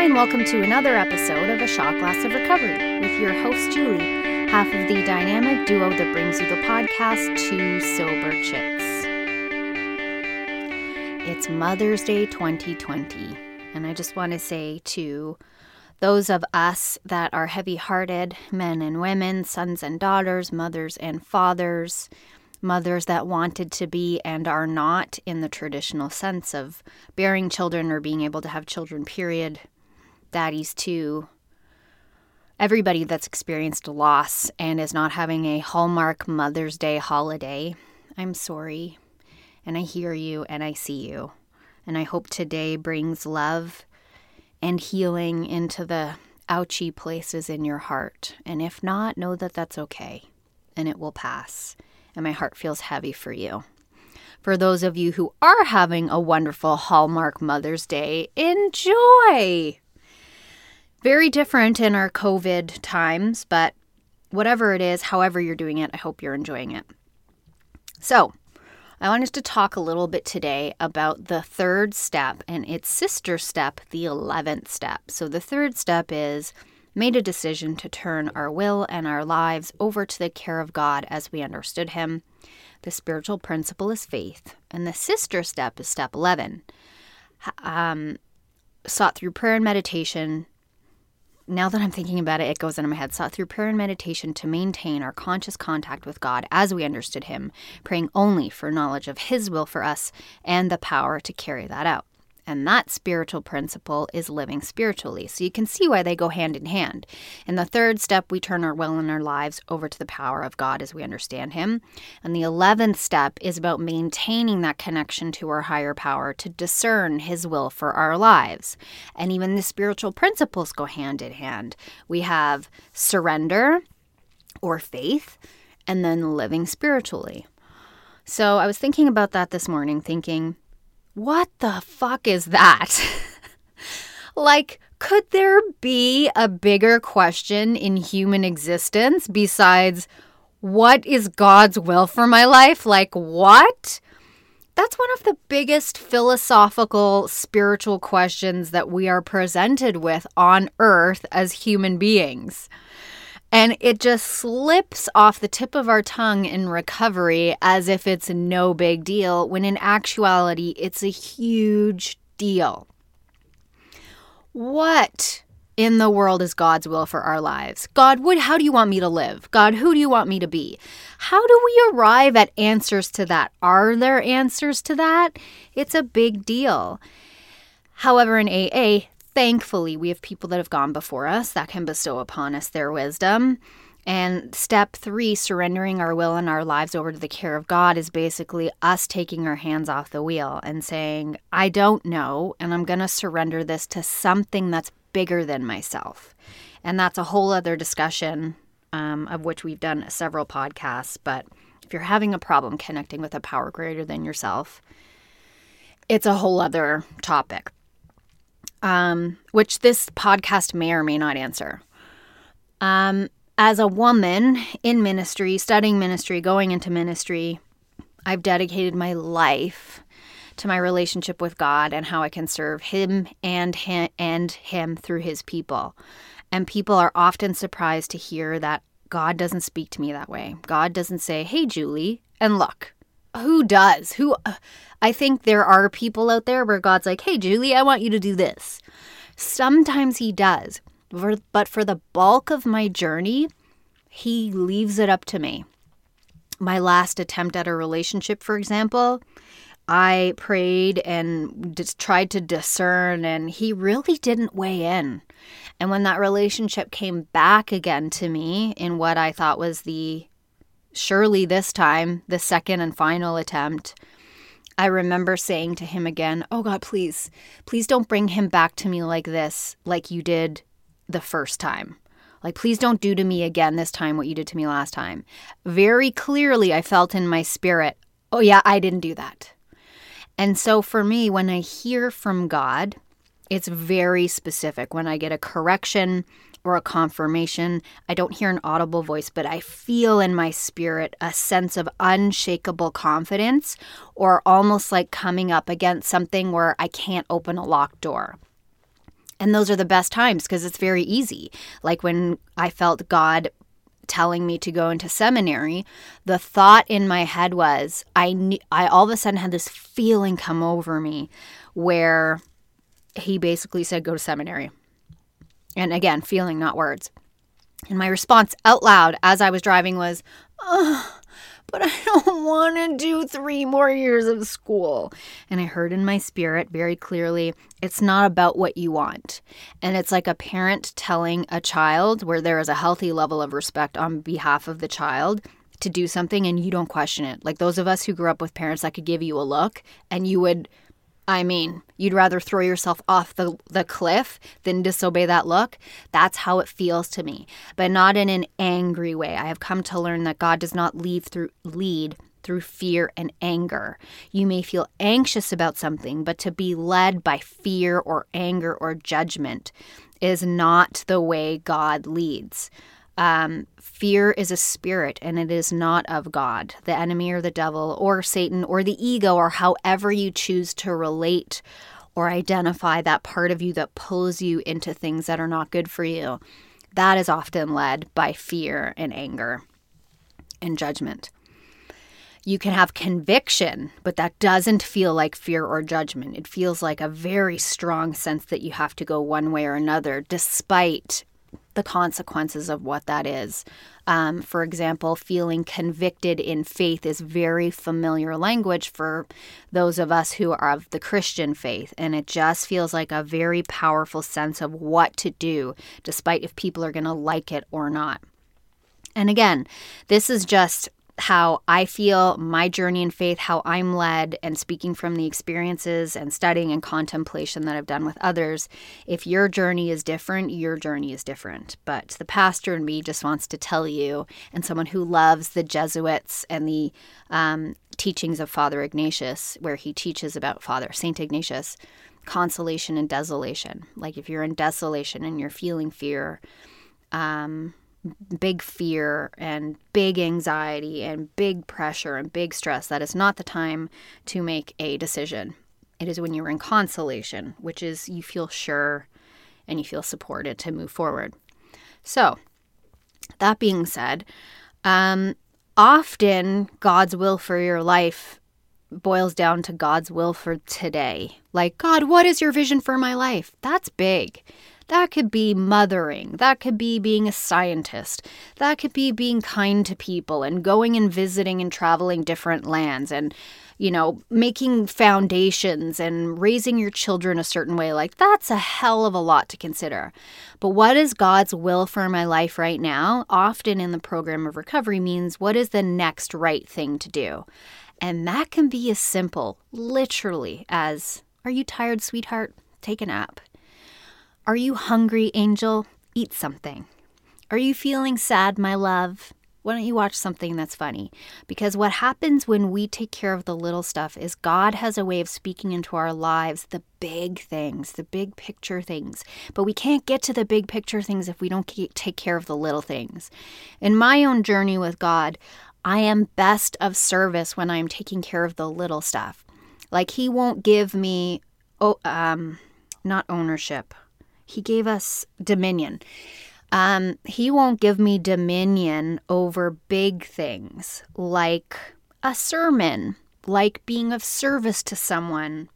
Hi, and welcome to another episode of A Shot Glass of Recovery with your host, Julie, half of the dynamic duo that brings you the podcast, Two Sober Chicks. It's Mother's Day 2020, and I just want to say to those of us that are heavy hearted, men and women, sons and daughters, mothers and fathers, mothers that wanted to be and are not in the traditional sense of bearing children or being able to have children, period. Daddies, too. Everybody that's experienced loss and is not having a Hallmark Mother's Day holiday, I'm sorry. And I hear you and I see you. And I hope today brings love and healing into the ouchy places in your heart. And if not, know that that's okay and it will pass and my heart feels heavy for you. For those of you who are having a wonderful Hallmark Mother's Day, enjoy! Very different in our COVID times, but whatever it is, however you're doing it, I hope you're enjoying it. So, I wanted to talk a little bit today about the third step and its sister step, the 11th step. So, the third step is made a decision to turn our will and our lives over to the care of God as we understood Him. The spiritual principle is faith, and the sister step is step 11. Um, sought through prayer and meditation. Now that I'm thinking about it, it goes into my head. Sought through prayer and meditation to maintain our conscious contact with God as we understood Him, praying only for knowledge of His will for us and the power to carry that out. And that spiritual principle is living spiritually. So you can see why they go hand in hand. In the third step, we turn our will and our lives over to the power of God as we understand Him. And the 11th step is about maintaining that connection to our higher power to discern His will for our lives. And even the spiritual principles go hand in hand. We have surrender or faith, and then living spiritually. So I was thinking about that this morning, thinking, what the fuck is that? like, could there be a bigger question in human existence besides what is God's will for my life? Like, what? That's one of the biggest philosophical, spiritual questions that we are presented with on earth as human beings. And it just slips off the tip of our tongue in recovery as if it's no big deal, when in actuality, it's a huge deal. What in the world is God's will for our lives? God, what, how do you want me to live? God, who do you want me to be? How do we arrive at answers to that? Are there answers to that? It's a big deal. However, in AA, thankfully, we have people that have gone before us that can bestow upon us their wisdom. And step three, surrendering our will and our lives over to the care of God, is basically us taking our hands off the wheel and saying, I don't know, and I'm going to surrender this to something that's bigger than myself. And that's a whole other discussion um, of which we've done several podcasts. But if you're having a problem connecting with a power greater than yourself, it's a whole other topic um, which this podcast may or may not answer. Um, as a woman in ministry, studying ministry, going into ministry, I've dedicated my life to my relationship with God and how I can serve Him and Him, and Him through His people. And people are often surprised to hear that God doesn't speak to me that way. God doesn't say, "Hey, Julie," and look, who does? Who? Uh, I think there are people out there where God's like, hey, Julie, I want you to do this. Sometimes He does. But for the bulk of my journey, He leaves it up to me. My last attempt at a relationship, for example, I prayed and just tried to discern, and He really didn't weigh in. And when that relationship came back again to me in what I thought was the surely this time, the second and final attempt, I remember saying to him again, Oh God, please, please don't bring him back to me like this, like you did the first time. Like, please don't do to me again this time what you did to me last time. Very clearly, I felt in my spirit, Oh, yeah, I didn't do that. And so for me, when I hear from God, it's very specific. When I get a correction, or a confirmation. I don't hear an audible voice, but I feel in my spirit a sense of unshakable confidence or almost like coming up against something where I can't open a locked door. And those are the best times because it's very easy. Like when I felt God telling me to go into seminary, the thought in my head was I knew, I all of a sudden had this feeling come over me where he basically said go to seminary. And again, feeling not words. And my response out loud as I was driving was, oh, but I don't want to do three more years of school. And I heard in my spirit very clearly, it's not about what you want. And it's like a parent telling a child where there is a healthy level of respect on behalf of the child to do something and you don't question it. Like those of us who grew up with parents that could give you a look and you would I mean, you'd rather throw yourself off the, the cliff than disobey that look. That's how it feels to me, but not in an angry way. I have come to learn that God does not lead through lead through fear and anger. You may feel anxious about something, but to be led by fear or anger or judgment is not the way God leads. Um, fear is a spirit and it is not of God, the enemy or the devil or Satan or the ego or however you choose to relate or identify that part of you that pulls you into things that are not good for you. That is often led by fear and anger and judgment. You can have conviction, but that doesn't feel like fear or judgment. It feels like a very strong sense that you have to go one way or another, despite the consequences of what that is. Um, for example, feeling convicted in faith is very familiar language for those of us who are of the Christian faith. And it just feels like a very powerful sense of what to do, despite if people are going to like it or not. And again, this is just how I feel my journey in faith, how I'm led, and speaking from the experiences and studying and contemplation that I've done with others. If your journey is different, your journey is different. But the pastor in me just wants to tell you, and someone who loves the Jesuits and the um, teachings of Father Ignatius, where he teaches about Father Saint Ignatius, consolation and desolation. Like if you're in desolation and you're feeling fear, um, big fear and big anxiety and big pressure and big stress, that is not the time to make a decision. It is when you're in consolation, which is you feel sure and you feel supported to move forward. So, that being said, um, often God's will for your life boils down to God's will for today. Like, God, what is your vision for my life? That's big. That could be mothering. That could be being a scientist. That could be being kind to people and going and visiting and traveling different lands and, you know, making foundations and raising your children a certain way. Like, that's a hell of a lot to consider. But what is God's will for my life right now? Often in the program of recovery means what is the next right thing to do? And that can be as simple, literally, as Are you tired, sweetheart? Take a nap. Are you hungry, angel? Eat something. Are you feeling sad, my love? Why don't you watch something that's funny? Because what happens when we take care of the little stuff is God has a way of speaking into our lives the big things, the big picture things. But we can't get to the big picture things if we don't take care of the little things. In my own journey with God, I am best of service when I'm taking care of the little stuff. Like He won't give me, oh, um, not ownership. He gave us dominion. Um, he won't give me dominion over big things like a sermon, like being of service to someone,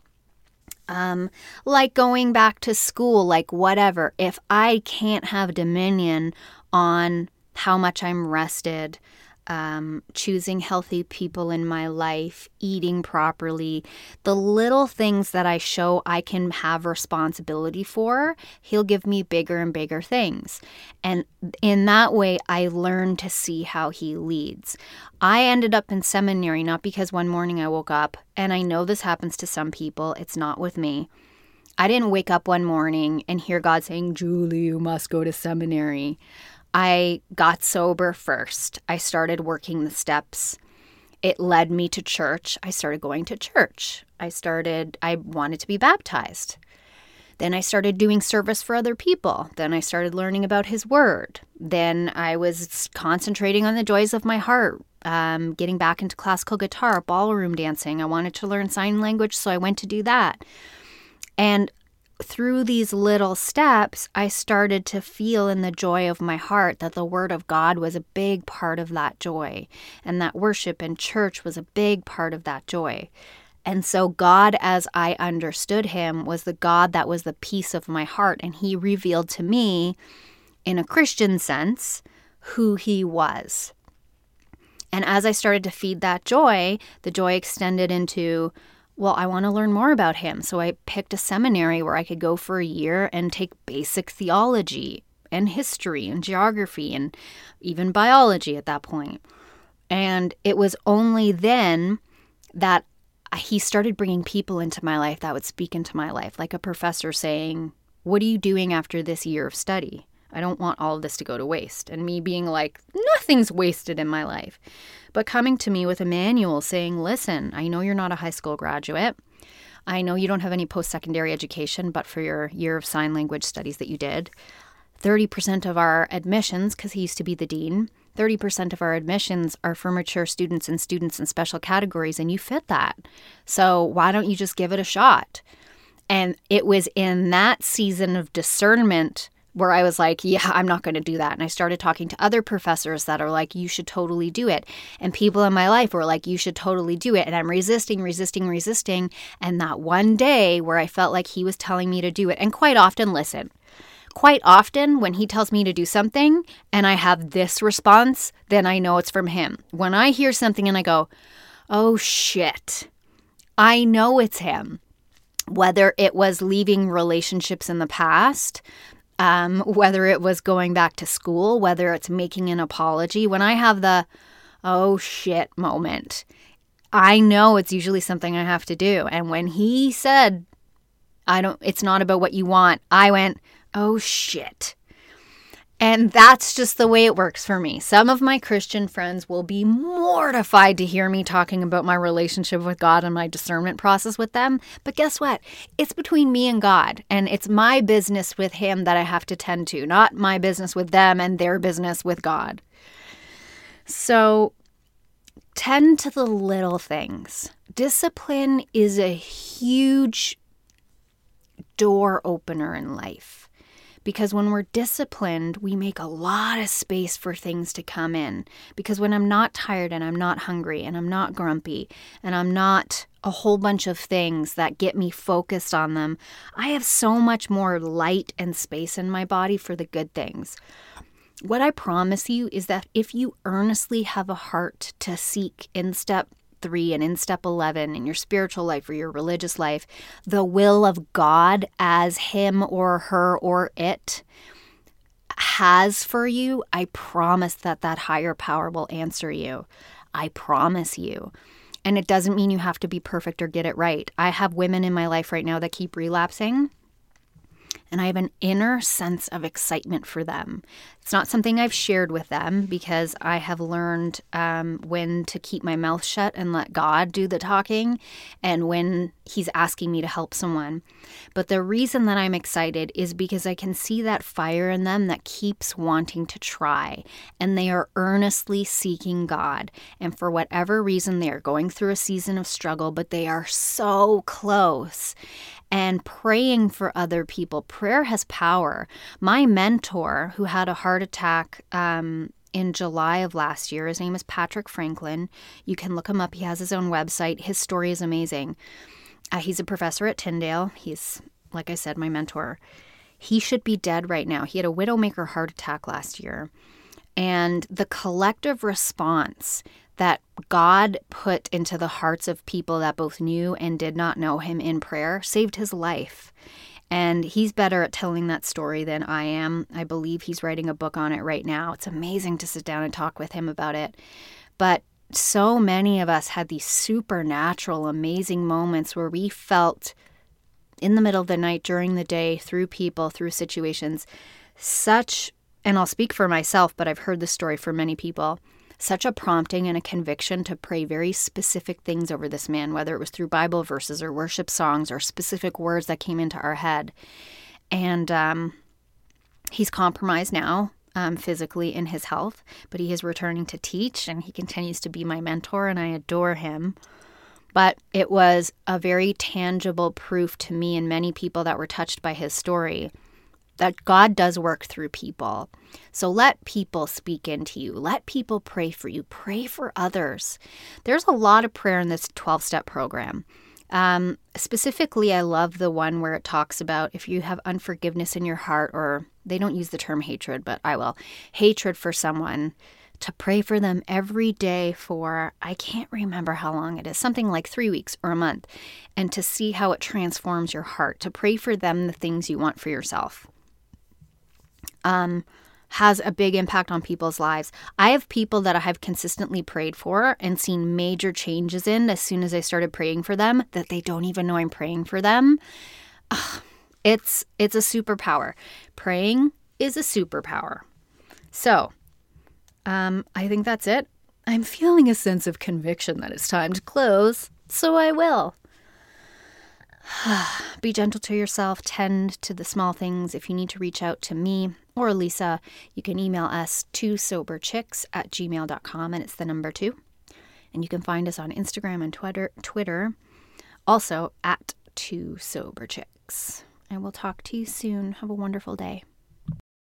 um, like going back to school, like whatever. If I can't have dominion on how much I'm rested, um, choosing healthy people in my life, eating properly, the little things that I show I can have responsibility for, He'll give me bigger and bigger things. And in that way, I learn to see how He leads. I ended up in seminary not because one morning I woke up, and I know this happens to some people, it's not with me. I didn't wake up one morning and hear God saying, Julie, you must go to seminary. I got sober first. I started working the steps. It led me to church. I started going to church. I started, I wanted to be baptized. Then I started doing service for other people. Then I started learning about His Word. Then I was concentrating on the joys of my heart, um, getting back into classical guitar, ballroom dancing. I wanted to learn sign language, so I went to do that. And through these little steps, I started to feel in the joy of my heart that the Word of God was a big part of that joy, and that worship and church was a big part of that joy. And so, God, as I understood Him, was the God that was the peace of my heart, and He revealed to me, in a Christian sense, who He was. And as I started to feed that joy, the joy extended into well, I want to learn more about him. So I picked a seminary where I could go for a year and take basic theology and history and geography and even biology at that point. And it was only then that he started bringing people into my life that would speak into my life, like a professor saying, What are you doing after this year of study? I don't want all of this to go to waste. And me being like, Nothing's wasted in my life but coming to me with a manual saying, listen, I know you're not a high school graduate. I know you don't have any post secondary education, but for your year of sign language studies that you did, 30% of our admissions, because he used to be the dean, 30% of our admissions are for mature students and students in special categories, and you fit that. So why don't you just give it a shot? And it was in that season of discernment where I was like, yeah, I'm not going to do that. And I started talking to other professors that are like, you should totally do it. And people in my life were like, you should totally do it. And I'm resisting, resisting, resisting. And that one day where I felt like he was telling me to do it, and quite often, listen, quite often when he tells me to do something and I have this response, then I know it's from him. When I hear something and I go, oh shit, I know it's him whether it was leaving relationships in the past um, whether it was going back to school, whether it's making an apology. When I have the, oh shit moment, I know it's usually something I have to do. And when he said, I don't, it's not about what you want, I went, oh shit. And that's just the way it works for me. Some of my Christian friends will be mortified to hear me talking about my relationship with God and my discernment process with them. But guess what? It's between me and God, and it's my business with Him that I have to tend to, not my business with them and their business with God. So tend to the little things. Discipline is a huge door opener in life because when we're disciplined, we make a lot of space for things to come in. Because when I'm not tired and I'm not hungry and I'm not grumpy and I'm not a whole bunch of things that get me focused on them, I have so much more light and space in my body for the good things. What I promise you is that if you earnestly have a heart to seek in step 3 and in step 11 in your spiritual life or your religious life, the will of God as him or her or it has for you, I promise that that higher power will answer you. I promise you. And it doesn't mean you have to be perfect or get it right. I have women in my life right now that keep relapsing and I have an inner sense of excitement for them. It's not something I've shared with them because I have learned um, when to keep my mouth shut and let God do the talking and when He's asking me to help someone. But the reason that I'm excited is because I can see that fire in them that keeps wanting to try and they are earnestly seeking God. And for whatever reason, they are going through a season of struggle, but they are so close and praying for other people. Prayer has power. My mentor, who had a heart attack um, in July of last year, his name is Patrick Franklin. You can look him up. He has his own website. His story is amazing. Uh, he's a professor at Tyndale. He's, like I said, my mentor. He should be dead right now. He had a widowmaker heart attack last year. And the collective response that God put into the hearts of people that both knew and did not know him in prayer saved his life. And he's better at telling that story than I am. I believe he's writing a book on it right now. It's amazing to sit down and talk with him about it. But so many of us had these supernatural, amazing moments where we felt in the middle of the night, during the day, through people, through situations, such, and I'll speak for myself, but I've heard this story for many people such a prompting and a conviction to pray very specific things over this man, whether it was through Bible verses or worship songs or specific words that came into our head. And um, he's compromised now. Um, physically in his health, but he is returning to teach and he continues to be my mentor, and I adore him. But it was a very tangible proof to me and many people that were touched by his story that God does work through people. So let people speak into you. Let people pray for you. Pray for others. There's a lot of prayer in this 12 step program. Um, specifically, I love the one where it talks about if you have unforgiveness in your heart, or they don't use the term hatred, but I will, hatred for someone, to pray for them every day for, I can't remember how long it is, something like three weeks or a month, and to see how it transforms your heart, to pray for them the things you want for yourself. Um, has a big impact on people's lives. I have people that I have consistently prayed for and seen major changes in as soon as I started praying for them that they don't even know I'm praying for them. Ugh, it's it's a superpower. Praying is a superpower. So, um, I think that's it. I'm feeling a sense of conviction that it's time to close, so I will. Be gentle to yourself, tend to the small things. If you need to reach out to me or Lisa, you can email us to soberchicks at gmail.com and it's the number two. And you can find us on Instagram and Twitter, Twitter also at two sober chicks. And we'll talk to you soon. Have a wonderful day.